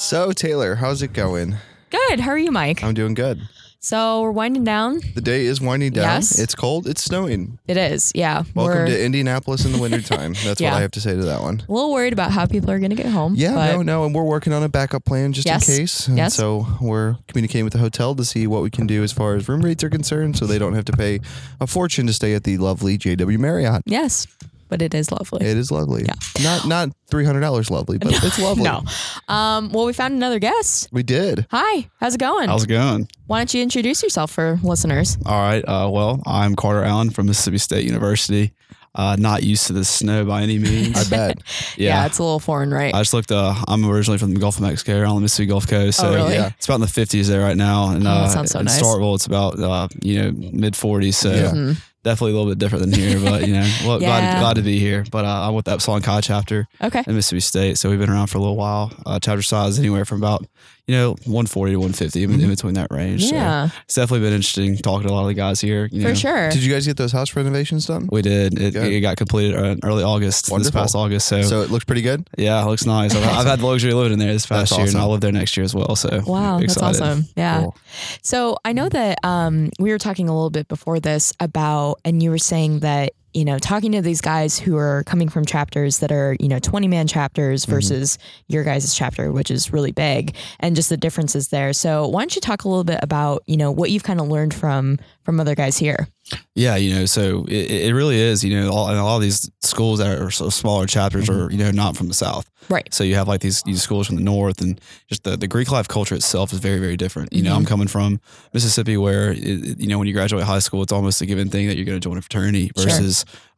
So, Taylor, how's it going? Good. How are you, Mike? I'm doing good. So we're winding down. The day is winding down. Yes. It's cold. It's snowing. It is. Yeah. Welcome we're to Indianapolis in the wintertime. That's Yeah. what I have to say to that one. a little worried about how people are going to get home. Yeah, but no, no, and we're working on a backup plan just Yes. in case. And Yes. So we're communicating with the hotel to see what we can do as far as room rates are concerned, so they don't have to pay a fortune to stay at the lovely JW Marriott. Yes, but it is lovely. It is lovely. Yeah. Not not three hundred dollars lovely, but it's lovely. No. Um, well, we found another guest. We did. Hi. How's it going? How's it going? Why don't you introduce yourself for listeners? All right. Uh, well, I'm Carter Allen from Mississippi State University. Uh, not used to the snow by any means. I bet. Yeah, it's a little foreign, right? I just looked. Uh, I'm originally from the Gulf of Mexico, on the Mississippi Gulf Coast. So Oh, really? Yeah. it's about in the 50s there right now, and Oh, that uh, sounds so in nice. Starkville it's about uh, you know mid 40s. So Yeah. Mhm. Definitely a little bit different than here, but you know, well, Yeah. glad, glad to be here. But uh, I'm with the Epsilon Chi chapter Okay. in Mississippi State, so we've been around for a little while. Uh, chapter size anywhere from about you know 140 to 150, in- in between that range. So Yeah, it's definitely been interesting talking to a lot of the guys here. You for know. sure. Did you guys get those house renovations done? We did. It, it got completed uh, in early August, Wonderful. this past August. So, So it looks pretty good. yeah, it looks nice. I've, I've had the luxury of living in there this past That's year, and. I'll live there next year as well. So Wow, that's awesome. Yeah. Cool. So I know that um, we were talking a little bit before this about, and you were saying that, you know, talking to these guys who are coming from chapters that are, you know, 20 man chapters Mm-hmm. versus your guys' chapter, which is really big, and just the differences there. So why don't you talk a little bit about, you know, what you've kind of learned from from other guys here? Yeah, you know, so it, it really is. You know, all, and a lot of these schools that are so smaller chapters are mm-hmm. you know not from the south. Right. So you have like these these schools from the north, and just the, the Greek life culture itself is very very different. You know, I'm mm-hmm. coming from Mississippi, where it, you know when you graduate high school, it's almost a given thing that you're going to join a fraternity Sure.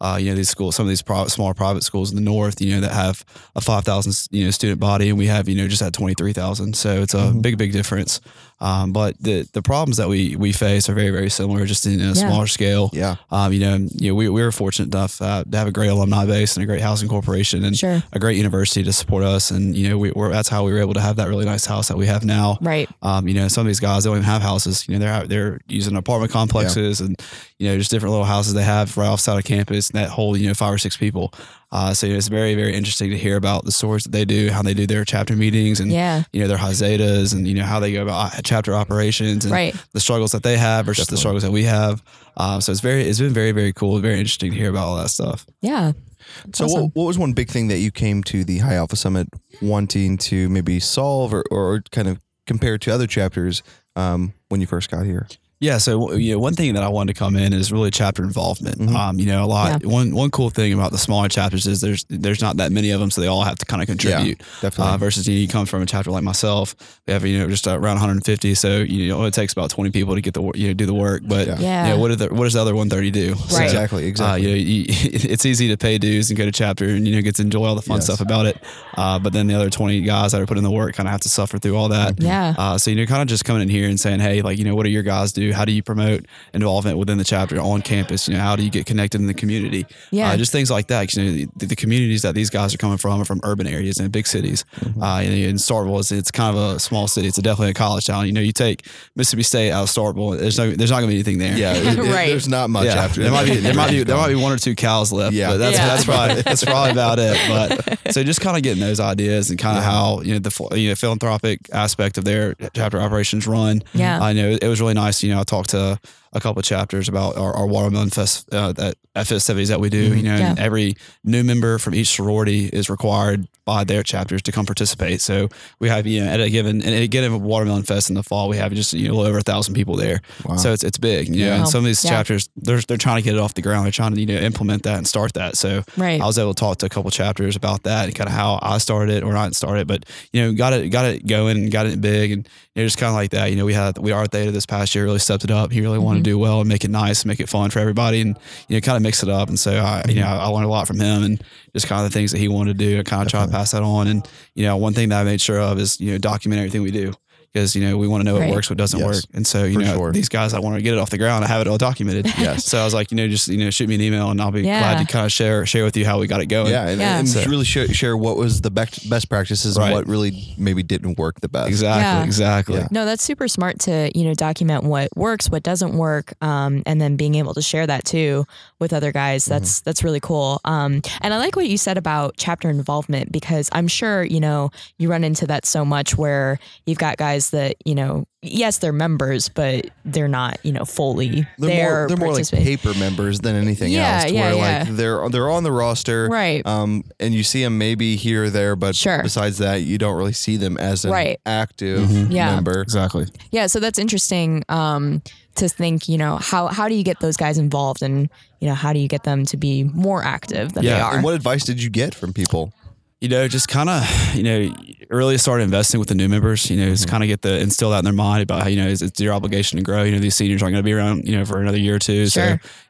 Versus uh, you know these schools, some of these private, smaller private schools in the north, you know that have a five thousand you know student body, and we have you know just at twenty three thousand. So it's a big big difference. Um, but the the problems that we we face are very very similar, just in a Yeah. smaller scale. Yeah. Um, you know, you know, we, we were fortunate enough uh, to have a great alumni base and a great housing corporation and Sure. a great university to support us. And, you know, we, we're, that's how we were able to have that really nice house that we have now. Right. Um, you know, some of these guys they don't even have houses. You know, they're they're using apartment complexes and you know just different little houses they have right off side of campus that whole you know five or six people. Uh, so it's very very interesting to hear about the stories that they do, how they do their chapter meetings, and Yeah. you know their hazetas, and you know how they go about uh, chapter operations and Right. the struggles that they have versus the struggles that we have. Um, so it's very it's been very very cool, very interesting to hear about all that stuff. Yeah. So awesome. what, what was one big thing that you came to the High Alpha Summit wanting to maybe solve or, or kind of compare to other chapters um, when you first got here? Yeah, so you know, one thing that I wanted to come in is really chapter involvement. Mhm. Um, you know, a lot. One one cool thing about the smaller chapters is there's there's not that many of them, so they all have to kind of contribute. Definitely. Uh, versus you, know, you come from a chapter like myself, we have you know just around 150, so you know it takes about 20 people to get the you know do the work. But Yeah. Yeah. you know, what are the what does the other 130 do? So, Right. exactly. uh, Exactly. you know, you, it's easy to pay dues and go to chapter and you know get to enjoy all the fun Yes. stuff about it. Uh, but then the other 20 guys that are putting in the work kind of have to suffer through all that. Yeah. Uh, so you know, kind of just coming in here and saying, hey, like you know, what do your guys do? How do you promote involvement within the chapter on campus? You know, how do you get connected in the community? Yeah. uh, just things like that. You know, the, the communities that these guys are coming from are from urban areas and big cities. Mm-hmm. Uh, and in Starkville, it's, it's kind of a small city. It's a definitely a college town. You know, you take Mississippi State out of Starkville, there's no, there's not going to be anything there. yeah. it- it- Right. There's not much Yeah, after there might be there might be there might be. be one or two cows left. Yeah. but that's Yeah. that's probably that's probably about it. But so just kind of getting those ideas and kind of how you know the you know philanthropic aspect of their chapter operations run. Yeah. I know it was really nice. You know, I talked to a couple of chapters about our, our watermelon fest uh, that festivities that we do. You know, and Yeah. every new member from each sorority is required by their chapters to come participate. So we have you know at a given at a given watermelon fest in the fall, we have just you know a little over a thousand people there. Wow. So it's it's big. You know, Yeah. and some of these Yeah. chapters they're they're trying to get it off the ground. They're trying to you know implement that and start that. So Right. I was able to talk to a couple chapters about that and kind of how I started it or not started, but you know got it got it going and got it big and you know just kind of like that. You know we had we Art Theta this past year really stepped it up. He really wanted to do well and make it nice, make it fun for everybody, and you know kind of mix it up. And so I you know I learned a lot from him and just kind of the things that he wanted to do. I kind of try to pass that on. And you know one thing that I made sure of is you know document everything we do. Because you know we want to know Right. what works, what doesn't Yes, work, and so you for know sure. these guys, I want to get it off the ground. I have it all documented. Yes. So I was like, you know, just you know, shoot me an email, and I'll be Yeah. glad to kind of share share with you how we got it going. Yeah, and, Yeah. and So- really share, share what was the best best practices and what really maybe didn't work the best. exactly, Yeah. exactly. Yeah. No, that's super smart to, you know, document what works, what doesn't work, um, and then being able to share that too with other guys. That's that's really cool. Um, and I like what you said about chapter involvement because I'm sure, you know, you run into that so much where you've got guys that, you know, yes, they're members, but they're not, you know, fully They're there. more they're more like paper members than anything Yeah, else. To yeah, where yeah. like they're they're on the roster, Right. Um, and you see them maybe here or there, but Sure. besides that, you don't really see them as an Right. active Mhm. Yeah. member. Exactly. Yeah, so that's interesting um, to think. You know, how how do you get those guys involved, and you know, how do you get them to be more active than they Yeah, are? And what advice did you get from people? you know, just kind of, you know, really start investing with the new members, you know, just kind of get the instill that in their mind about how, you know, it's, it's your obligation to grow. You know, these seniors aren't going to be around, you know, for another year or two. So,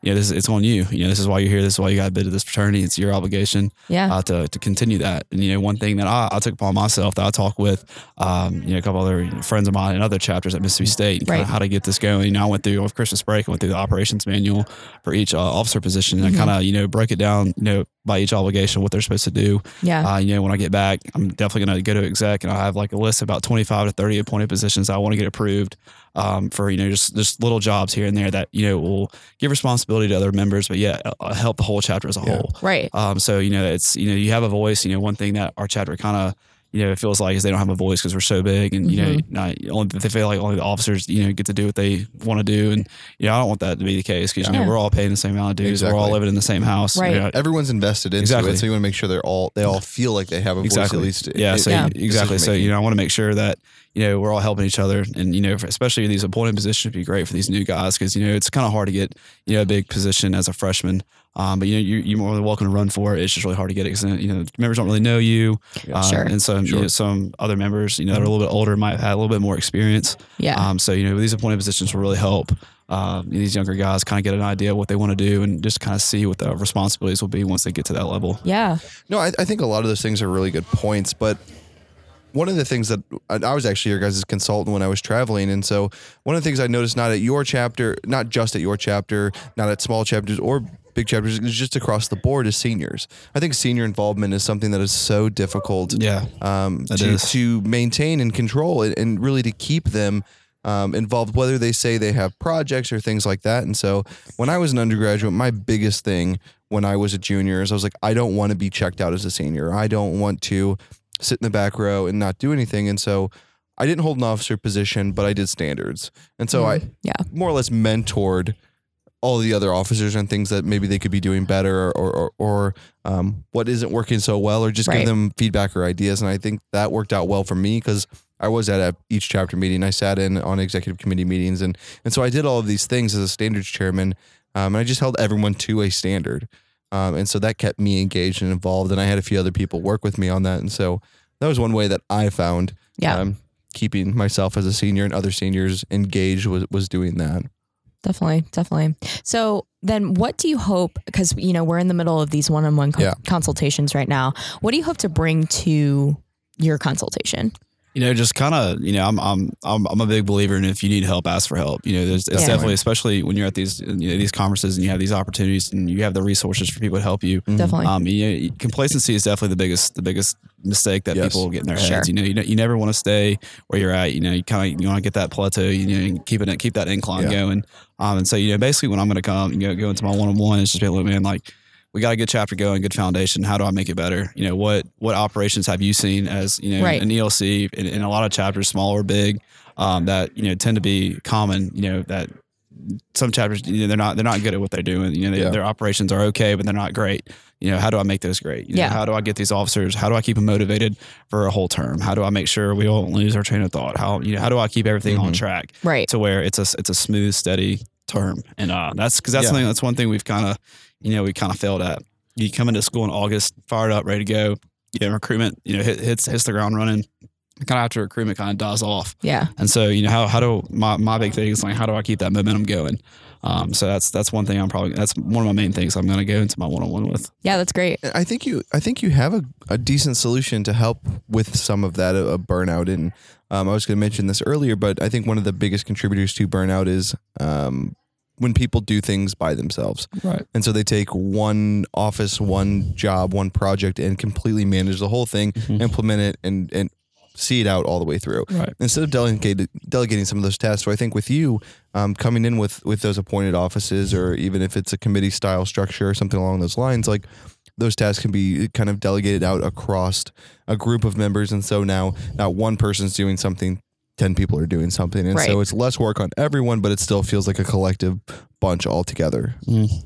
you know, this is, it's on you. You know, this is why you're here. This is why you got a bid of this fraternity. It's your obligation yeah, uh, to, to continue that. And, you know, one thing that I, I took upon myself that I talk with, um, you know, a couple other friends of mine in other chapters at Mississippi State, kind Right. how to get this going. You know, I went through over Christmas break, I went through the operations manual for each uh, officer position and Mm-hmm. I kind of, you know, break it down, you know, by each obligation, what they're supposed to do. yeah, Uh, you know, when I get back, I'm definitely going to go to exec and I have like a list of about 25 to 30 appointed positions I want to get approved um, for, you know, just, just little jobs here and there that, you know, will give responsibility to other members, but yeah, uh, help the whole chapter as a Yeah. whole. right. Um, so, you know, it's, you know, you have a voice, you know, one thing that our chapter kind of, you know, it feels like is they don't have a voice because we're so big and, you know, not, only, they feel like only the officers, you know, get to do what they want to do. And, you know, I don't want that to be the case because, you Yeah. know, we're all paying the same amount of dues. We're all living in the same house. Right. You know, Everyone's invested into Exactly. it, so you want to make sure they're all they all feel like they have a exactly. voice at least. yeah. in- So Yeah. exactly. So you know, I want to make sure that you know we're all helping each other, and you know, especially in these appointed positions would be great for these new guys because you know it's kind of hard to get you know a big position as a freshman. Um, but you know, you, you're more than welcome to run for it. It's just really hard to get it because you know members don't really know you, uh, Sure. and some you know, some other members you know that are a little bit older might have had a little bit more experience. Yeah, Um, so you know these appointed positions will really help uh, these younger guys kind of get an idea of what they want to do and just kind of see what the responsibilities will be once they get to that level. yeah, No, I, I think a lot of those things are really good points, but one of the things that I, I was actually your guys' consultant when I was traveling, and so one of the things I noticed not at your chapter, not just at your chapter, not at small chapters or big chapters, is just across the board is seniors. I think senior involvement is something that is so difficult Yeah. um, to, is. to maintain and control and, and really to keep them um, involved, whether they say they have projects or things like that. And so when I was an undergraduate, my biggest thing when I was a junior is I was like, I don't want to be checked out as a senior. I don't want to sit in the back row and not do anything. And so I didn't hold an officer position, but I did standards. And so I yeah, more or less mentored all the other officers and things that maybe they could be doing better or or, or um, what isn't working so well or just Right. give them feedback or ideas. And I think that worked out well for me because I was at a, each chapter meeting. I sat in on executive committee meetings and and so I did all of these things as a standards chairman um, and I just held everyone to a standard. Um, and so that kept me engaged and involved and I had a few other people work with me on that. And so that was one way that I found yeah. um, keeping myself as a senior and other seniors engaged was, was doing that Definitely, definitely. So then what do you hope because you know we're in the middle of these one-on-one co- Yeah. consultations right now. What do you hope to bring to your consultation? You know, just kind of, you know, I'm, I'm, I'm, I'm a big believer in if you need help, ask for help. You know, there's, it's Yeah. definitely, especially when you're at these, you know, these conferences and you have these opportunities and you have the resources for people to help you. Definitely. Um, you know, complacency is definitely the biggest, the biggest mistake that Yes. people get in their Sure. heads. You know, you, know, you never want to stay where you're at. You know, you kind of, you want to get that plateau. You know, and keep it, keep that incline Yeah. going. Um, and so you know, basically, when I'm going to come, you know, go into my one on one, it's just be like, man, like we got a good chapter going, good foundation. How do I make it better? You know, what what operations have you seen as you know Right. an ELC in, in a lot of chapters, small or big, um, that you know tend to be common. You know that some chapters you know, they're not they're not good at what they're doing. You know, they, Yeah. their operations are okay, but they're not great. You know, how do I make those great? You know, Yeah. How do I get these officers? How do I keep them motivated for a whole term? How do I make sure we don't lose our train of thought? How you know how do I keep everything on Mhm. track? Right. to where it's a it's a smooth, steady term, and uh, that's because that's Yeah. something that's one thing we've kind of you know we kind of failed at. You come into school in August, fired up, ready to go. You know, recruitment, you know, hits hits the ground running. kind of after recruitment kind of dies off. Yeah. And so, you know, how, how do my, my big thing is like, how do I keep that momentum going? Um, so that's, that's one thing I'm probably, that's one of my main things I'm going to go into my one-on-one with. Yeah, that's great. I think you I think you have a, a decent solution to help with some of that uh, burnout. And um, I was going to mention this earlier, but I think one of the biggest contributors to burnout is um, when people do things by themselves. Right. And so they take one office, one job, one project, and completely manage the whole thing, implement it, and and see it out all the way through. Right. Instead of delegating delegating some of those tasks. So I think with you um, coming in with with those appointed offices, or even if it's a committee style structure or something along those lines, like those tasks can be kind of delegated out across a group of members, and so now not one person's doing something. 10 people are doing something and so it's less work on everyone but it still feels like a collective bunch all together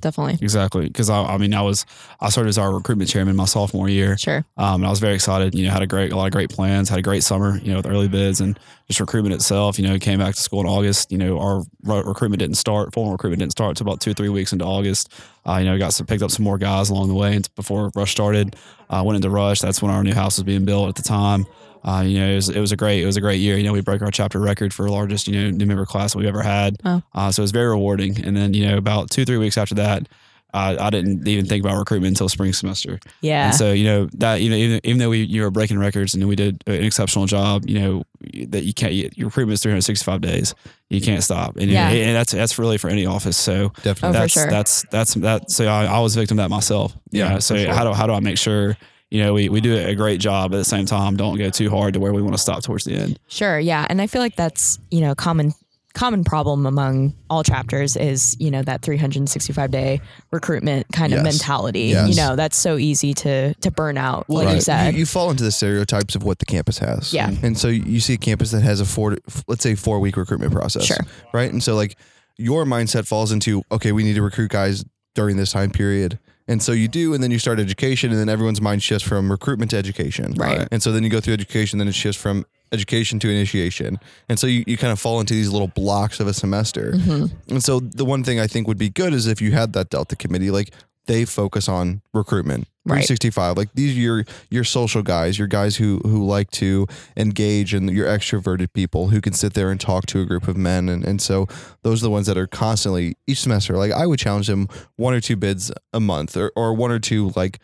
Definitely. Exactly. Cause I, I mean, I was, I started as our recruitment chairman my sophomore year. Sure. Um, and I was very excited, you know, had a great, a lot of great plans, had a great summer, you know, with early bids and just recruitment itself, you know, came back to school in August, you know, our re- recruitment didn't start, formal recruitment didn't start until about two or three weeks into August. Uh, you know, got some, picked up some more guys along the way and before Rush started, uh, went into Rush. That's when our new house was being built at the time. Uh, you know, it was, it was a great, it was a great year. You know, we broke our chapter record for largest, you know, new member class that we've ever had. Wow. Uh, so it was very rewarding. And then, you know, about two, three weeks after that, uh, I didn't even think about recruitment until spring semester. Yeah. And so, you know, that even even, even though we you were breaking records and we did an exceptional job, you know, that you can't your recruitment is 365 days. You can't stop. And, Yeah. and that's that's really for any office. So definitely Oh, for that's sure. that's that's that so I, I was a victim of that myself. Yeah, Yeah. for So sure. how do how do I make sure you know, we, we do a great job at the same time. Don't go too hard to where we want to stop towards the end. Sure, yeah, and I feel like that's you know common common problem among all chapters is you know that 365 day recruitment kind of mentality. Yes. You know that's so easy to to burn out. Like you said, You, you fall into the stereotypes of what the campus has. Yeah. And so you see a campus that has a four, let's say four week recruitment process. Sure. Right. And so like your mindset falls into, okay, we need to recruit guys during this time period. And so you do, and then you start education, and then everyone's mind shifts from recruitment to education. Right. And so then you go through education, then it shifts from education to initiation. And so you, you kind of fall into these little blocks of a semester. Mm-hmm. And so the one thing I think would be good is if you had that Delta committee, like they focus on recruitment. Right. 365. Like these are your your social guys, your guys who who like to engage and your extroverted people who can sit there and talk to a group of men. And, and so those are the ones that are constantly each semester. Like I would challenge them one or two bids a month or, or one or two like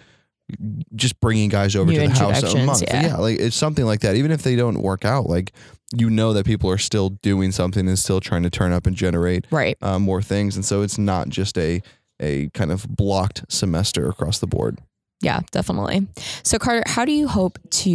just bringing guys over New to the house a month. yeah. like it's something like that. Even if they don't work out, like you know that people are still doing something and still trying to turn up and generate right? uh, more things. And so it's not just a a kind of blocked semester across the board. Yeah, definitely. So Carter, how do you hope to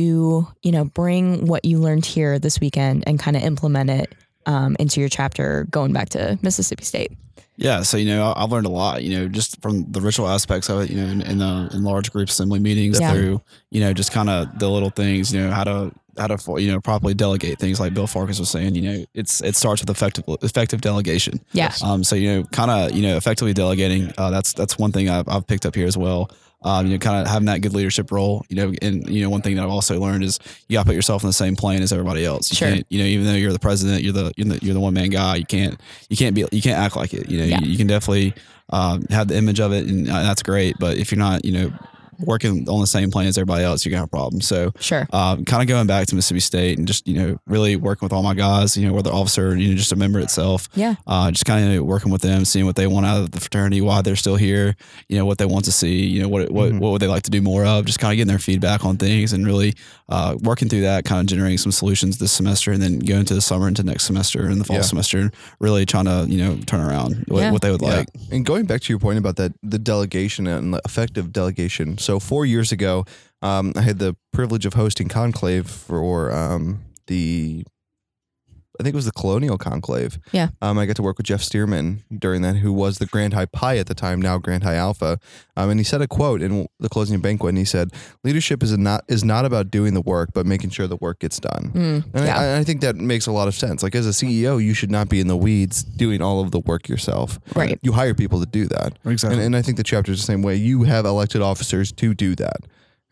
you know bring what you learned here this weekend and kind of implement it um, into your chapter going back to Mississippi State? Yeah, so you know, I've learned a lot. You know, just from the ritual aspects of it. You know, in, in the in large group assembly meetings Yeah. through you know just kind of the little things. You know how to how to you know properly delegate things. Like Bill Farkas was saying. You know, it's it starts with effective effective delegation. Yeah, Um, so you know, kind of you know, effectively delegating. Uh, that's that's one thing I've, I've picked up here as well. Um, you know, kind of having that good leadership role. You know, and you know, one thing that I've also learned is you got to put yourself in the same plane as everybody else. You Sure. you know, even though you're the president, you're the you're the, you're the one man guy. You can't you can't be you can't act like it. You know, Yeah. you, you can definitely um, have the image of it, and uh, that's great. But if you're not, you know, working on the same plane as everybody else, you're gonna have problems. So sure. um, kind of going back to Mississippi State and just you know really working with all my guys, you know, whether officer, you know, just a member itself. Yeah. Uh, just kind of working with them, seeing what they want out of the fraternity, why they're still here, you know, what they want to see, you know, what what Mhm. what would they like to do more of, just kind of getting their feedback on things and really uh, working through that, kind of generating some solutions this semester, and then going to the summer into next semester and the fall Yeah. semester, and really trying to you know turn around what, Yeah. what they would Yeah. like. And going back to your point about that, the delegation and the effective delegation. So four years ago, um, I had the privilege of hosting conclave for um, the, I think it was the Colonial Conclave. Yeah. Um, I got to work with Jeff Stearman during that, who was the Grand High Pi at the time, now Grand High Alpha. Um, and he said a quote in the closing banquet, and he said, "Leadership is not is not about doing the work, but making sure the work gets done." Mm, And yeah. I, I think that makes a lot of sense. Like as a CEO, you should not be in the weeds doing all of the work yourself. Right. You hire people to do that. Exactly. And, and I think the chapter is the same way. You have elected officers to do that.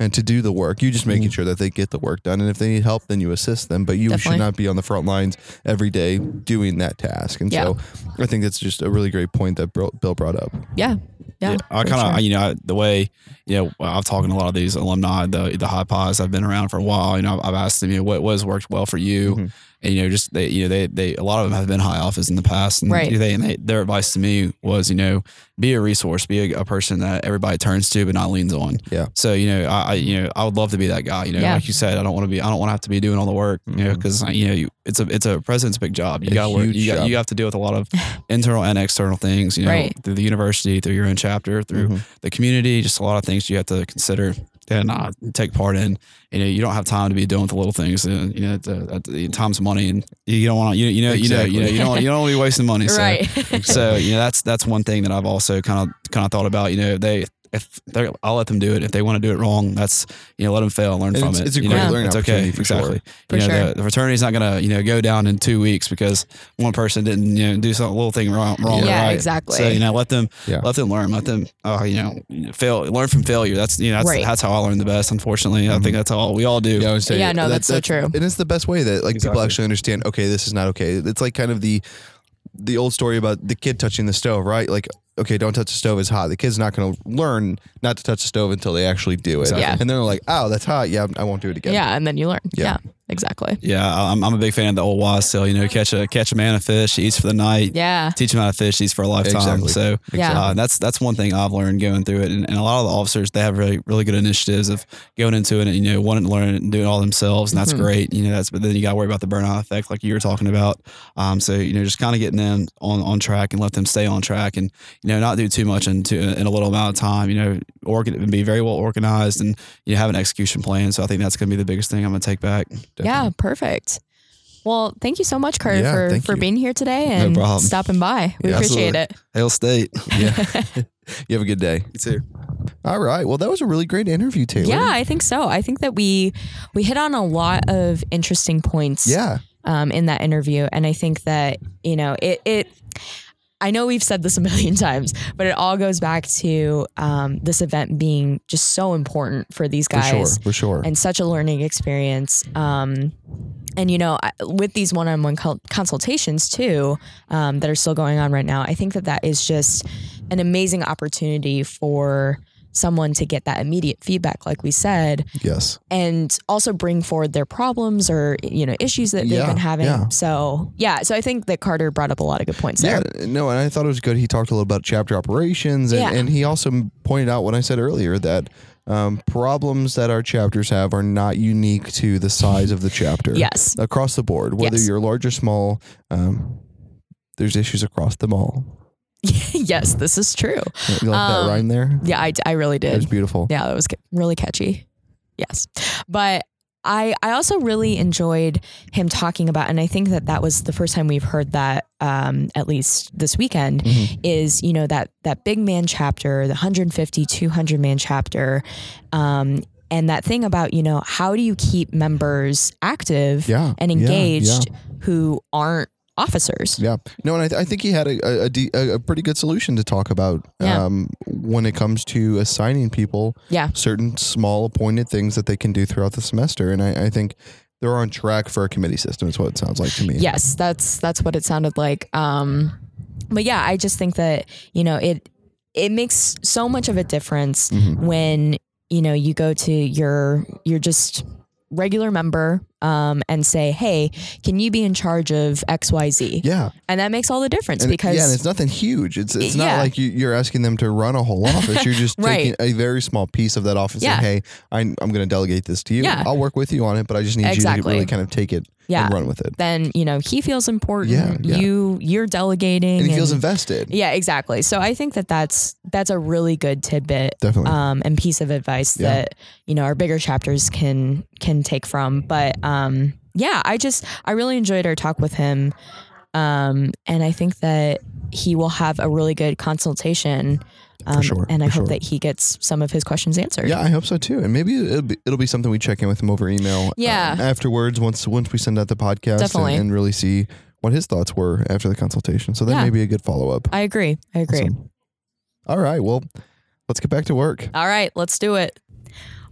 And to do the work. You just making sure that they get the work done, and if they need help, then you assist them. But you Definitely. should not be on the front lines every day doing that task. And so, I think that's just a really great point that Bill Bill brought up. Yeah. Yeah. I kind of, sure. you know, the way, you know, I've talked to a lot of these alumni, the the high pods. I've been around for a while. You know, I've asked them, you know, what what has worked well for you, Mhm. And you know, just they, you know, they they a lot of them have been high office in the past, and Right. They, and they, their advice to me was, you know, be a resource, be a, a person that everybody turns to, but not leans on. Yeah. So you know, I, I you know, I would love to be that guy. You know, Yeah. like you said, I don't want to be, I don't want to have to be doing all the work. You know, Mhm. because you know, you, it's a it's a president's big job. You got to work. You got you have to deal with a lot of internal and external things. You know, Right. through the university, through your own chapter, through Mhm. the community, just a lot of things you have to consider and uh, take part in. You know, you don't have time to be doing with the little things. And, you know, the, the, time's money, and you don't want to. You, you know, you know, you know, you don't you don't want to be wasting money. So, right. so you know, that's that's one thing that I've also kind of kind of thought about. You know, they if they are I'll let them do it. If they want to do it wrong, that's you know, let them fail, learn And from it's- it. it's a you great know, learning It's okay, opportunity for sure. exactly. For you know, sure. the, the fraternity's not gonna you know go down in two weeks because one person didn't you know do some little thing wrong wrong Yeah, right. exactly. So you know, let them Yeah. let them learn. Let them uh, you know fail learn from failure. That's you know that's Right. that's how I learned the best. Unfortunately, I think that's all we all do. Yeah, say Yeah, no, that's so true. And it's the best way that like people actually understand. Okay, this is not okay. It's like kind of the the old story about the kid touching the stove, right? Like, okay, don't touch the stove; it's hot. The kid's not going to learn not to touch the stove until they actually do it. Exactly. Yeah. And then they're like, "Oh, that's hot. Yeah, I won't do it again." yeah. And then you learn. Yeah. Yeah. Exactly. Yeah, I'm, I'm a big fan of the old wise tale. You know, catch a catch a man a fish, he eats for the night. Yeah. Teach him how to fish, he eats for a lifetime. Exactly. So Yeah. uh, that's that's one thing I've learned going through it. And, and a lot of the officers they have really really good initiatives of going into it and you know wanting to learn it and doing it all themselves, and that's Mhm. great. You know, that's but then you got to worry about the burnout effect, like you were talking about. Um, so you know, just kind of getting them on on track and let them stay on track, and you know, not do too much into in a little amount of time. You know, organ and be very well organized and you know, have an execution plan. So I think that's going to be the biggest thing I'm going to take back. Yeah. Perfect. Well, thank you so much, Kurt, Yeah, for, for you. being here today and problem. stopping by. We Yeah, appreciate absolutely. Hail State. Yeah. you have a good day. You too. All right. Well, that was a really great interview, Taylor. Yeah, I think so. I think that we we hit on a lot of interesting points Yeah. um, in that interview, and I think that you know it. it I know we've said this a million times, but it all goes back to um, this event being just so important for these guys. For sure. For sure. and such a learning experience. Um, and you know, with these one-on-one col- consultations too, um, that are still going on right now, I think that that is just an amazing opportunity for someone to get that immediate feedback, like we said, yes. and also bring forward their problems or you know issues that they've been having. yeah. So yeah, so I think that Carter brought up a lot of good points Yeah, there. no, and I thought it was good. He talked a little about chapter operations, and, Yeah. and he also pointed out what I said earlier that um, problems that our chapters have are not unique to the size of the chapter. Yes. across the board, whether Yes. you're large or small, um, there's issues across them all. yes, this is true. You like Um, that rhyme there? Yeah, I, I really did. It was beautiful. Yeah, that was really catchy. Yes. But I I also really enjoyed him talking about and I think that that was the first time we've heard that um, at least this weekend Mhm. is you know that that big man chapter, the 150 200 man chapter um, and that thing about you know how do you keep members active Yeah, and yeah, engaged who aren't officers. Yeah. No, and I, th- I think he had a a, a, de- a a pretty good solution to talk about Yeah. um, when it comes to assigning people Yeah. certain small appointed things that they can do throughout the semester. And I, I think they're on track for a committee system, is what it sounds like to me. Yes, that's that's what it sounded like. Um, but yeah, I just think that you know it it makes so much of a difference Mhm. when you know you go to your your just regular member um, and say, hey, can you be in charge of X Y Z? Yeah. And that makes all the difference And, because yeah, and it's nothing huge. It's it's not Yeah. like you, you're asking them to run a whole office. You're just Right. taking a very small piece of that office. Yeah. And, hey, I'm, I'm going to delegate this to you. Yeah. I'll work with you on it, but I just need you to really kind of take it yeah, and run with it. then you know he feels important. Yeah, yeah. You you're delegating, And he feels invested. yeah, exactly. So I think that that's that's a really good tidbit Definitely. um, and piece of advice Yeah. that you know our bigger chapters can can take from. But um, yeah, I just I really enjoyed our talk with him, um, and I think that he will have a really good consultation. Um, sure, and I hope sure. that he gets some of his questions answered. Yeah, I hope so too. And maybe it'll be, it'll be something we check in with him over email. uh, Yeah. afterwards, once once we send out the podcast, Definitely. and, and really see what his thoughts were after the consultation. So that Yeah. may be a good follow up. I agree. I agree. Awesome. All right. Well, let's get back to work. All right, let's do it.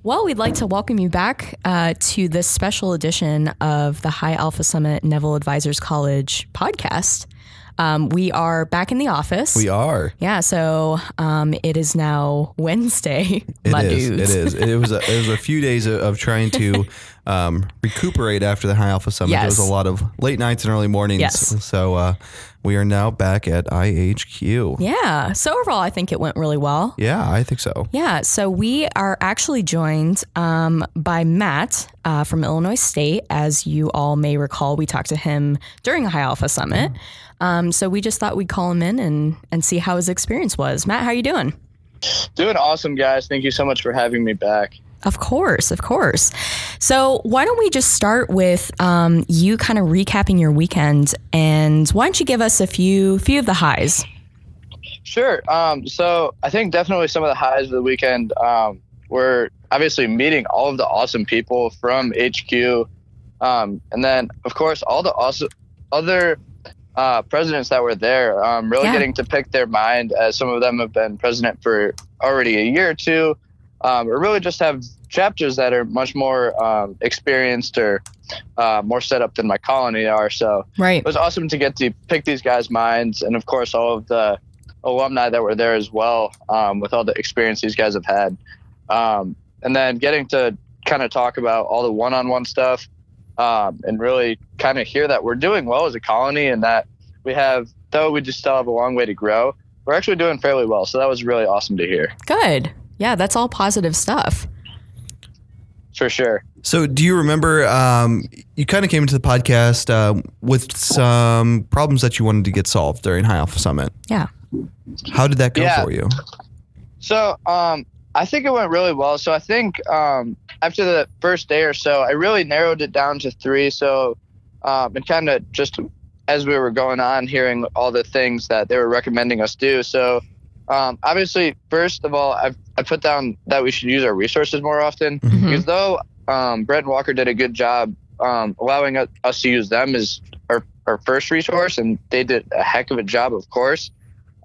Well, we'd like to welcome you back uh, to this special edition of the High Alpha Summit Neville Advisors College podcast. Um, we are back in the office. We are. Yeah, so um, it is now Wednesday. It is. It is. It was. A, it was a few days of, of trying to um, recuperate after the High Alpha Summit. It was a lot of late nights and early mornings. Yes. So uh, we are now back at IHQ. Yeah. So overall, I think it went really well. Yeah, I think so. Yeah. So we are actually joined um, by Matt uh, from Illinois State. As you all may recall, we talked to him during the High Alpha Summit. Um, so we just thought we'd call him in and and see how his experience was. Matt, how are you doing? Doing awesome, guys. Thank you so much for having me back. Of course, of course. So why don't we just start with um, you kind of recapping your weekend, and why don't you give us a few few of the highs? Sure. Um, so I think definitely some of the highs of the weekend um, were obviously meeting all of the awesome people from HQ, um, and then of course all the awesome other uh, presidents that were there. Um, really Yeah. getting to pick their mind, as some of them have been president for already a year or two, um, or really just have chapters that are much more um, experienced or uh, more set up than my colony are. So Right. it was awesome to get to pick these guys' minds, and of course, all of the alumni that were there as well, um, with all the experience these guys have had, um, and then getting to kind of talk about all the one-on-one stuff, um, and really kind of hear that we're doing well as a colony, and that we have, though we just still have a long way to grow, we're actually doing fairly well. So that was really awesome to hear, Good. Yeah, that's all positive stuff. for sure. So, do you remember um, you kind of came into the podcast uh, with some problems that you wanted to get solved during High Alpha Summit? Yeah. How did that go Yeah. for you? So um, I think it went really well. So I think um, after the first day or so, I really narrowed it down to three. So um, and kind of just as we were going on, hearing all the things that they were recommending us do. So um, obviously, first of all, I've, I put down that we should use our resources more often Mhm. because though um, Brett and Walker did a good job um, allowing us, us to use them as our, our first resource, and they did a heck of a job, of course.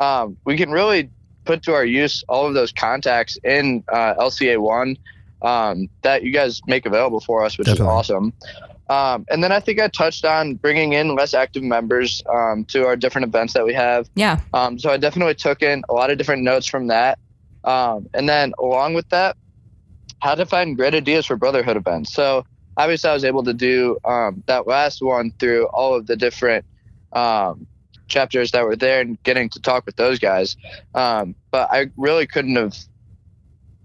Um, we can really put to our use all of those contacts in uh, LCA one um, that you guys make available for us, which Definitely. is awesome. Um, and then I think I touched on bringing in less active members um, to our different events that we have. Yeah. Um, so I definitely took in a lot of different notes from that. Um, and then along with that, how to find great ideas for brotherhood events. So obviously I was able to do um, that last one through all of the different um, chapters that were there and getting to talk with those guys. Um, but I really couldn't have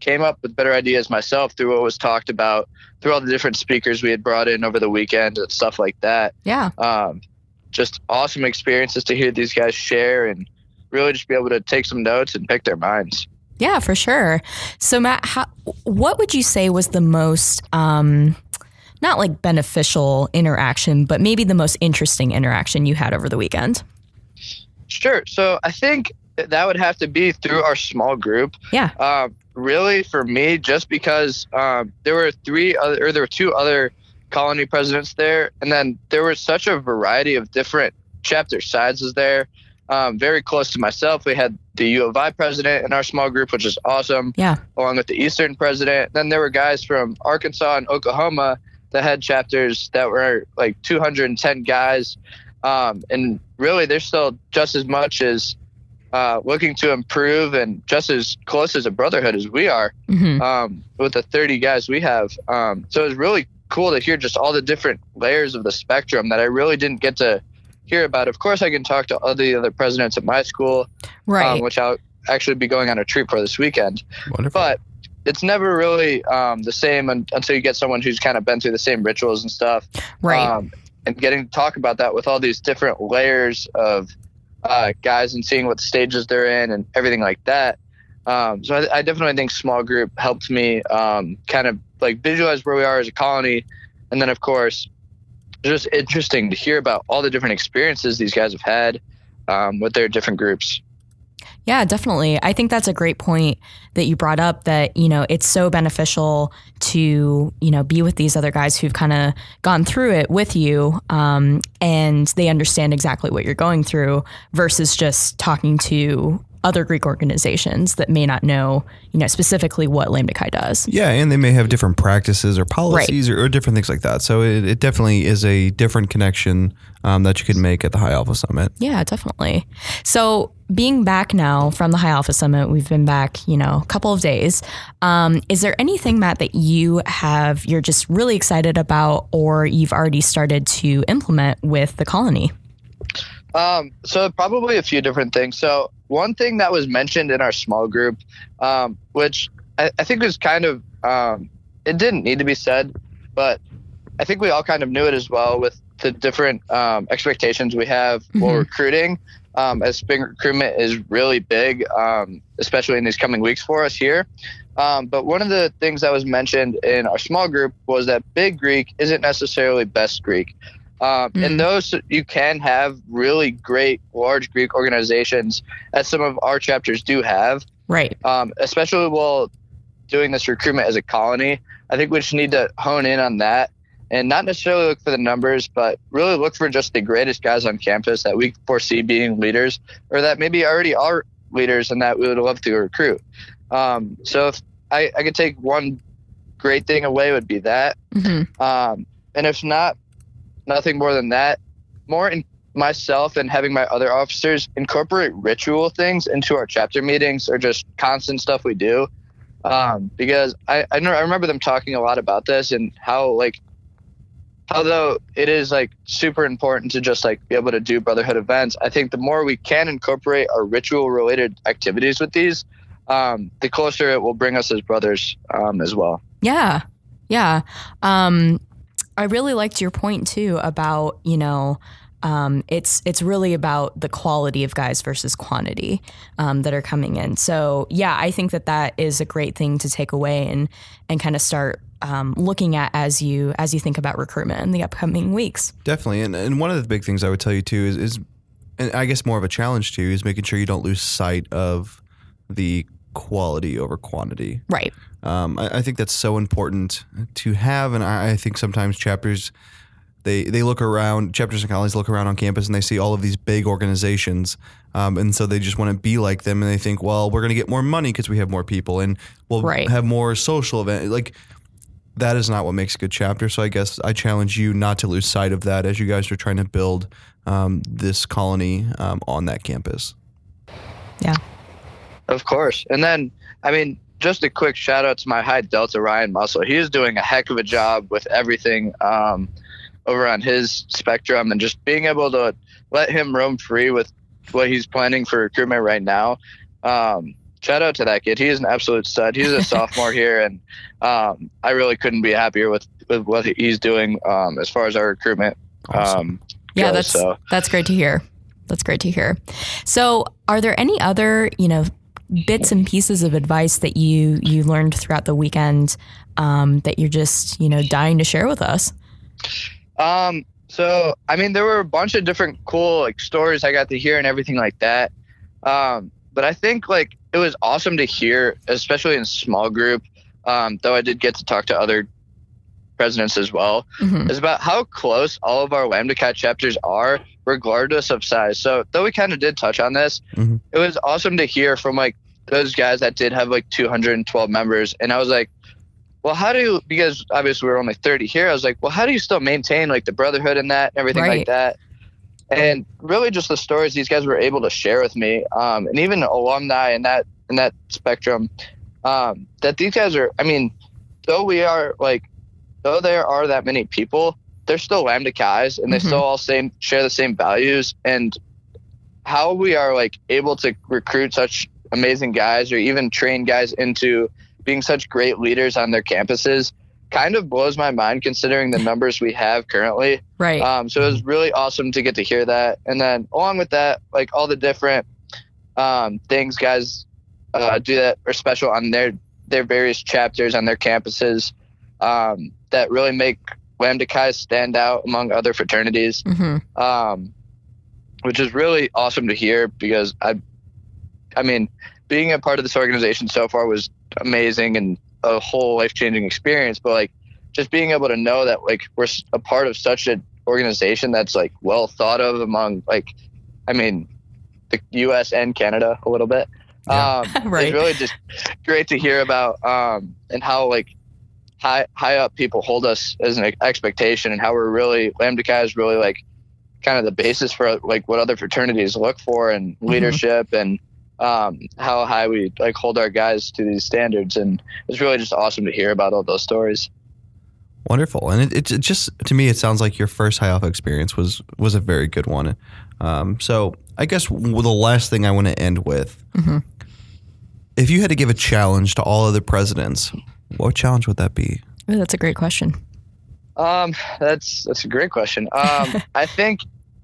came up with better ideas myself through what was talked about through all the different speakers we had brought in over the weekend and stuff like that Yeah. um, just awesome experiences to hear these guys share and really just be able to take some notes and pick their minds. Yeah, for sure. So, Matt, how, what would you say was the most, um, not like beneficial interaction, but maybe the most interesting interaction you had over the weekend? Sure. So I think that would have to be through our small group. Yeah. Um, really, for me, just because um, there were three other, or there were two other colony presidents there, and then there was such a variety of different chapter sizes there. Um, very close to myself, we had the U of I president in our small group, which is awesome. Yeah. along with the Eastern president. Then there were guys from Arkansas and Oklahoma that had chapters that were like 210 guys. Um, and really, they're still just as much as uh, looking to improve and just as close as a brotherhood as we are hmm um, with the 30 guys we have. Um, so it's really cool to hear just all the different layers of the spectrum that I really didn't get to hear about. Of course, I can talk to all the other presidents at my school, Right. um, which I'll actually be going on a trip for this weekend Wonderful. but it's never really um, the same until you get someone who's kind of been through the same rituals and stuff. right. Um, and getting to talk about that with all these different layers of uh, guys and seeing what stages they're in and everything like that. Um, so I, I definitely think small group helped me um, kind of like visualize where we are as a colony. And then, of course, just interesting to hear about all the different experiences these guys have had um, with their different groups. Yeah, definitely. I think that's a great point that you brought up that, you know, it's so beneficial to, you know, be with these other guys who've kind of gone through it with you um, and they understand exactly what you're going through versus just talking to other Greek organizations that may not know, you know, specifically what Lambda Chi does. Yeah, and they may have different practices or policies or, or different things like that. So it, it definitely is a different connection um, that you could make at the High Alpha Summit. Yeah, definitely. So being back now from the High Alpha Summit, we've been back, you know, a couple of days. Um, is there anything, Matt, that you have you're just really excited about, or you've already started to implement with the colony? Um, so probably a few different things. So one thing that was mentioned in our small group, um, which I, I, think was kind of um, it didn't need to be said, but I think we all kind of knew it as well with the different um, expectations we have mm-hmm. for recruiting. Um, as spring recruitment is really big, um, especially in these coming weeks for us here. but one of the things that was mentioned in our small group was that Big Greek isn't necessarily best Greek. Um, mm. And those you can have really great large Greek organizations, as some of our chapters do have. Right. Um, especially while doing this recruitment as a colony, I think we just need to hone in on that and not necessarily look for the numbers, but really look for just the greatest guys on campus that we foresee being leaders, or that maybe already are leaders and that we would love to recruit. Um, so if I, I could take one great thing away, would be that. Mm-hmm. Um, and if not, nothing more than that. More in myself and having my other officers incorporate ritual things into our chapter meetings or just constant stuff we do. Um, because I, I, know, I remember them talking a lot about this and how like although it is like super important to just like be able to do brotherhood events i think the more we can incorporate our ritual related activities with these um, the closer it will bring us as brothers um, as well yeah yeah um, I really liked your point too about, you know, um, it's it's really about the quality of guys versus quantity um, that are coming in. So yeah, I think that that is a great thing to take away and and kind of start um, looking at as you as you think about recruitment in the upcoming weeks. Definitely, and and one of the big things I would tell you too is is, and I guess more of a challenge too is making sure you don't lose sight of the quality over quantity. Right. Um, I, I, think that's so important to have, and I, I, think sometimes chapters they they look around chapters and colonies look around on campus and they see all of these big organizations, um, and so they just want to be like them, and they think, well, we're going to get more money because we have more people, and we'll right. have more social event like. That is not what makes a good chapter. So I guess I challenge you not to lose sight of that as you guys are trying to build um, this colony um, on that campus. Yeah. Of course. And then, I mean, just a quick shout out to my high Delta Ryan Muscle. He is doing a heck of a job with everything um, over on his spectrum and just being able to let him roam free with what he's planning for recruitment right now. Um, shout out to that kid. He is an absolute stud. He's a sophomore here, and um, I really couldn't be happier with, with what he's doing um, as far as our recruitment. Awesome. Um, yeah, goes, that's so. that's great to hear. That's great to hear. So, are there any other, you know, bits and pieces of advice that you you learned throughout the weekend um, that you're just you know dying to share with us? Um, so I mean, there were a bunch of different cool like stories I got to hear and everything like that. Um, but I think like it was awesome to hear, especially in small group. Um, though I did get to talk to other presidents as well, mm-hmm. is about how close all of our Lambda Chi chapters are, regardless of size. So, though we kind of did touch on this, mm-hmm. it was awesome to hear from like those guys that did have like 212 members. And I was like, well, how do you, because obviously we are only 30 here, I was like, well, how do you still maintain like the brotherhood and that and everything right. like that? And really just the stories these guys were able to share with me, um, and even alumni in that in that spectrum, um, that these guys are. I mean, though we are like though there are that many people, they're still Lambda Chi's and they mm-hmm. still all same share the same values. And how we are like able to recruit such amazing guys or even train guys into being such great leaders on their campuses kind of blows my mind considering the numbers we have currently. Right. Um, so it was really awesome to get to hear that. And then along with that, like all the different um, things guys uh, do that are special on their their various chapters on their campuses um, that really make Lambda Chi stand out among other fraternities, mm-hmm. um, which is really awesome to hear because I, I mean, being a part of this organization so far was amazing and a whole life changing experience. But like, just being able to know that like we're a part of such an organization that's like well thought of among like, I mean, the U.S. and Canada a little bit. Yeah. Um, Right. It's really just great to hear about um, and how like high high up people hold us as an expectation and how we're really Lambda Chi is really like kind of the basis for like what other fraternities look for and leadership and um, how high we like hold our guys to these standards and it's really just awesome to hear about all those stories. Wonderful, and it, it, it just to me it sounds like your first high alpha experience was was a very good one. Um, so I guess the last thing I want to end with, Mhm. if you had to give a challenge to all other presidents, what challenge would that be? Ooh, that's a great question. Um, that's that's a great question. Um, I think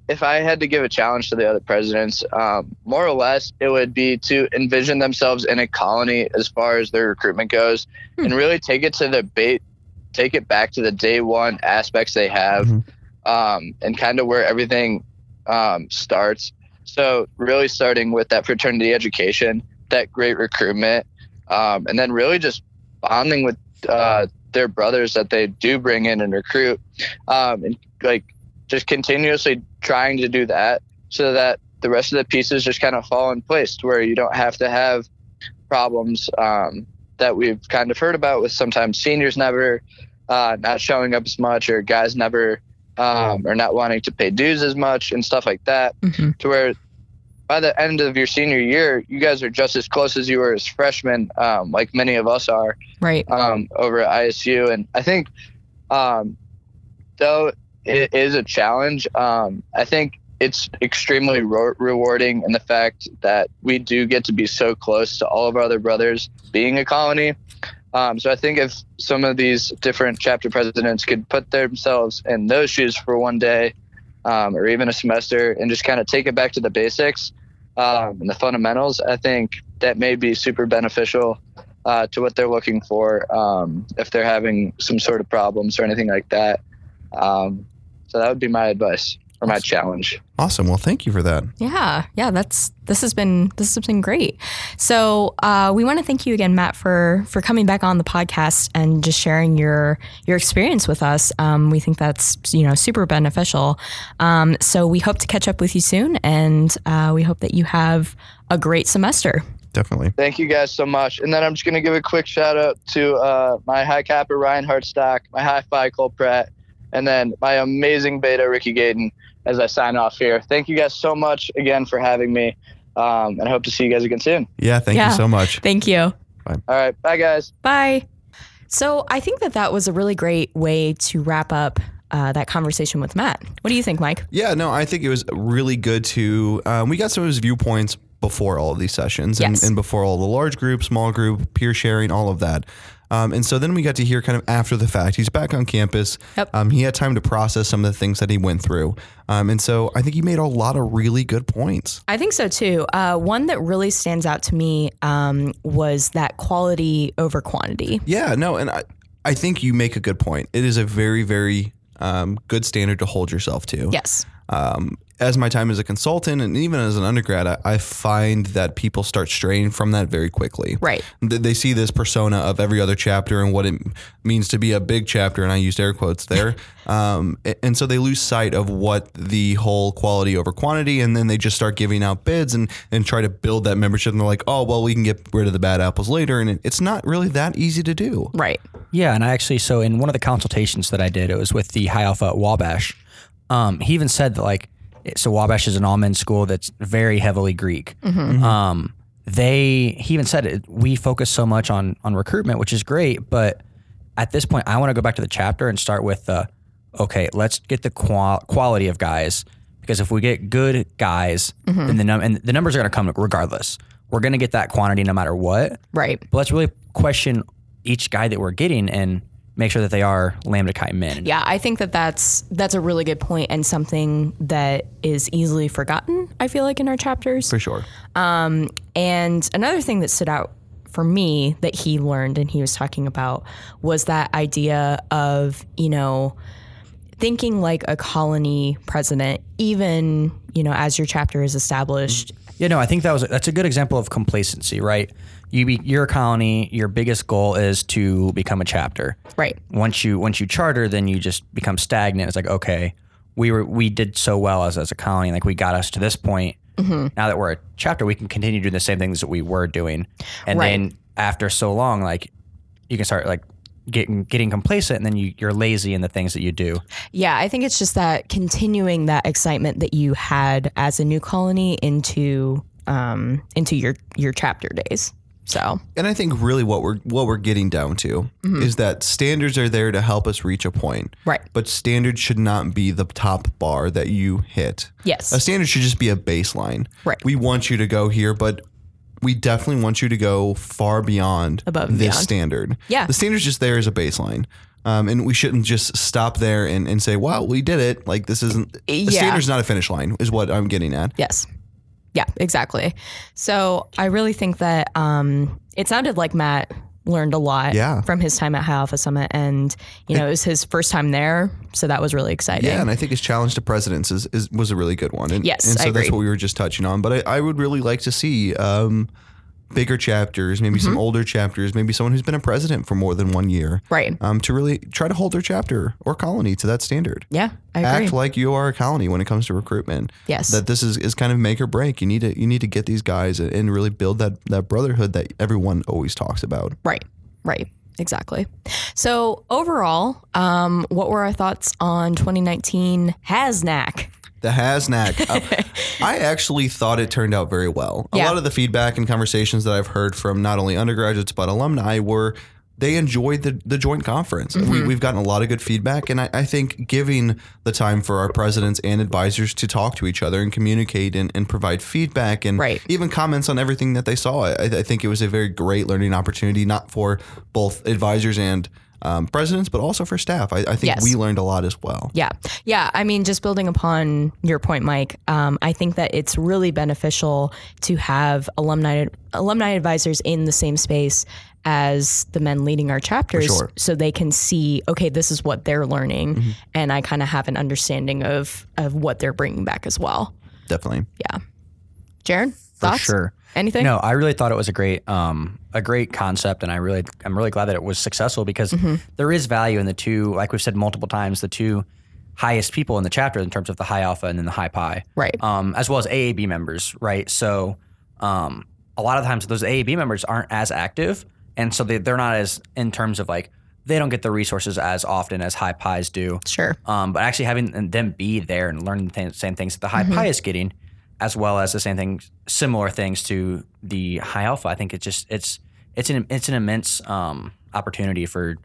if I had to give a challenge to the other presidents, um, more or less, it would be to envision themselves in a colony as far as their recruitment goes, Hmm. and really take it to the bait, take it back to the day one aspects they have, Mhm. um, and kind of where everything um, starts. So really starting with that fraternity education, that great recruitment, um, and then really just bonding with uh, their brothers that they do bring in and recruit, um, and like just continuously trying to do that so that the rest of the pieces just kind of fall in place to where you don't have to have problems um, that we've kind of heard about with sometimes seniors never uh, not showing up as much or guys never um, or not wanting to pay dues as much and stuff like that hmm to where by the end of your senior year you guys are just as close as you were as freshmen um, like many of us are Right. um, over at ISU. And I think, um, though it is a challenge, um, I think it's extremely ro- rewarding in the fact that we do get to be so close to all of our other brothers being a colony. Um, so I think if some of these different chapter presidents could put themselves in those shoes for one day um, or even a semester and just kind of take it back to the basics um, and the fundamentals, I think that may be super beneficial uh, to what they're looking for um, if they're having some sort of problems or anything like that. Um, so that would be my advice or my challenge. Awesome. Well, thank you for that. Yeah, yeah, that's this has been this has been great. So uh, we want to thank you again, Matt, for for coming back on the podcast and just sharing your your experience with us. Um, we think that's you know super beneficial. Um, so we hope to catch up with you soon, and uh, we hope that you have a great semester. Definitely. Thank you guys so much. And then I'm just going to give a quick shout out to uh, my high kappa Ryan Hartstock, my high phi Cole Pratt, and then my amazing beta Ricky Gayden as I sign off here. Thank you guys so much again for having me. Um, and I hope to see you guys again soon. Yeah. Thank Yeah. you so much. Thank you. All right. Bye, guys. Bye. So I think that that was a really great way to wrap up uh, that conversation with Matt. What do you think, Mike? Yeah, no, I think it was really good to. Um, we got some of his viewpoints before all of these sessions and, Yes. and before all the large group, small group, peer sharing, all of that. Um, and so then we got to hear kind of after the fact. He's back on campus. Yep. Um, he had time to process some of the things that he went through. Um, and so I think he made a lot of really good points. I think so too. Uh, one that really stands out to me um, was that quality over quantity. Yeah, no, and I, I think you make a good point. It is a very, very um, good standard to hold yourself to. Yes. Um, as my time as a consultant and even as an undergrad, I, I find that people start straying from that very quickly. Right. Th- They see this persona of every other chapter and what it means to be a big chapter, and I used air quotes there. um, a- and so they lose sight of what the whole quality over quantity, and then they just start giving out bids and and try to build that membership. And they're like, oh well, we can get rid of the bad apples later, and it, it's not really that easy to do. Right. Yeah, and I actually so in one of the consultations that I did, it was with the High Alpha at Wabash. Um, he even said that like so Wabash is an all men school that's very heavily Greek. Um, they he even said it. We focus so much on on recruitment, which is great, but at this point, I want to go back to the chapter and start with the okay. Let's get the qual- quality of guys because if we get good guys, then the num- and the numbers are going to come regardless. We're going to get that quantity no matter what. Right. But let's really question each guy that we're getting and make sure that they are Lambda Chi men. Yeah, I think that that's that's a really good point and something that is easily forgotten. I feel like in our chapters. For sure. Um, and another thing that stood out for me that he learned and he was talking about was that idea of, you know, thinking like a colony president, even, you know, as your chapter is established. Yeah, no, I think that was that's a good example of complacency, right? You be, you're a colony. Your biggest goal is to become a chapter. Right. Once you once you charter, then you just become stagnant. It's like okay, we were we did so well as as a colony, like we got us to this point. Mm-hmm. Now that we're a chapter, we can continue doing the same things that we were doing, and Right. then after so long, like you can start like getting getting complacent, and then you, you're lazy in the things that you do. Yeah, I think it's just that continuing that excitement that you had as a new colony into um, into your your chapter days. So And I think really what we're what we're getting down to is that standards are there to help us reach a point. Right. But standards should not be the top bar that you hit. yes, A standard should just be a baseline. Right. We want you to go here, but we definitely want you to go far beyond Above this beyond. standard. Yeah. The standard's just there as a baseline. Um, and we shouldn't just stop there and, and say, wow, we did it. Like this isn't Yeah. standard's not a finish line, is what I'm getting at. yes, yeah, exactly. So I really think that um, it sounded like Matt learned a lot Yeah. from his time at High Alpha Summit, and you know it was his first time there, so that was really exciting. Yeah, and I think his challenge to presidents is, is was a really good one. And, Yes, and so that's what we were just touching on. But I, I would really like to see um, bigger chapters, maybe Mm-hmm. some older chapters, maybe someone who's been a president for more than one year, Right. um, to really try to hold their chapter or colony to that standard. Yeah, I agree. Act like you are a colony when it comes to recruitment. Yes. that this is, is kind of make or break. You need to you need to get these guys and really build that that brotherhood that everyone always talks about. Right, right, exactly. So overall, um, what were our thoughts on 2019 Hasnack? The Hasnack. Uh, I actually thought it turned out very well. A Yeah. lot of the feedback and conversations that I've heard from not only undergraduates but alumni were they enjoyed the, the joint conference. Mm-hmm. We, we've gotten a lot of good feedback, and I, I think giving the time for our presidents and advisors to talk to each other and communicate and, and provide feedback and Right. even comments on everything that they saw, I, I think it was a very great learning opportunity, not for both advisors and um, presidents, but also for staff. I, I think Yes. we learned a lot as well. Yeah. Yeah. I mean, just building upon your point, Mike, um, I think that it's really beneficial to have alumni alumni advisors in the same space as the men leading our chapters sure. so they can see, okay, this is what they're learning. Mm-hmm. And I kind of have an understanding of, of what they're bringing back as well. Definitely. Yeah. Jared, For thoughts? sure. Anything? No, I really thought it was a great, um, a great concept, and I really, I'm really glad that it was successful because Mm-hmm. there is value in the two, like we've said multiple times, the two highest people in the chapter in terms of the high alpha and then the high pi, Right. um, as well as AAB members, right? So, um, a lot of times those AAB members aren't as active, and so they, they're not as in terms of like they don't get the resources as often as high pies do. Sure. Um, but actually having them be there and learn the th- same things that the high Mm-hmm. pi is getting, as well as the same things, similar things to the high alpha. I think it's just it's it's an it's an immense um, opportunity for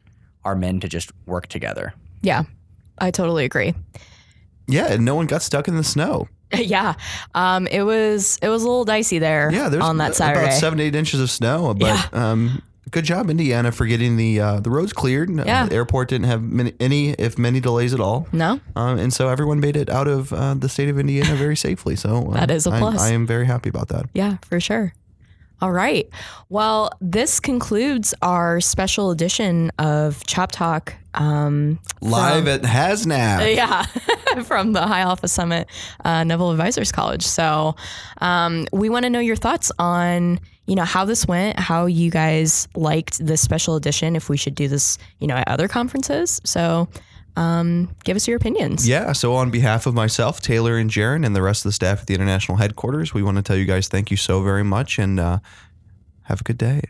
our men to just work together. Yeah. I totally agree. Yeah, and no one got stuck in the snow. yeah. Um, it was it was a little dicey there Yeah, there's on that about Saturday. seven eight inches of snow. But um, good job, Indiana, for getting the uh, the roads cleared. Uh, Yeah. the airport didn't have many, any, if many, delays at all. no? Um, and so everyone made it out of uh, the state of Indiana very safely. So uh, that is a plus. I, am very happy about that. Yeah, for sure. All right. Well, this concludes our special edition of ChopTalk. Um, Live at Hasnap. yeah, from the High Alpha Summit, uh, Neville Advisors College. So, um, we want to know your thoughts on, you know, how this went, how you guys liked this special edition, if we should do this, you know, at other conferences. So, um, give us your opinions. Yeah, so on behalf of myself, Taylor and Jaron, and the rest of the staff at the international headquarters, we want to tell you guys thank you so very much and uh, have a good day.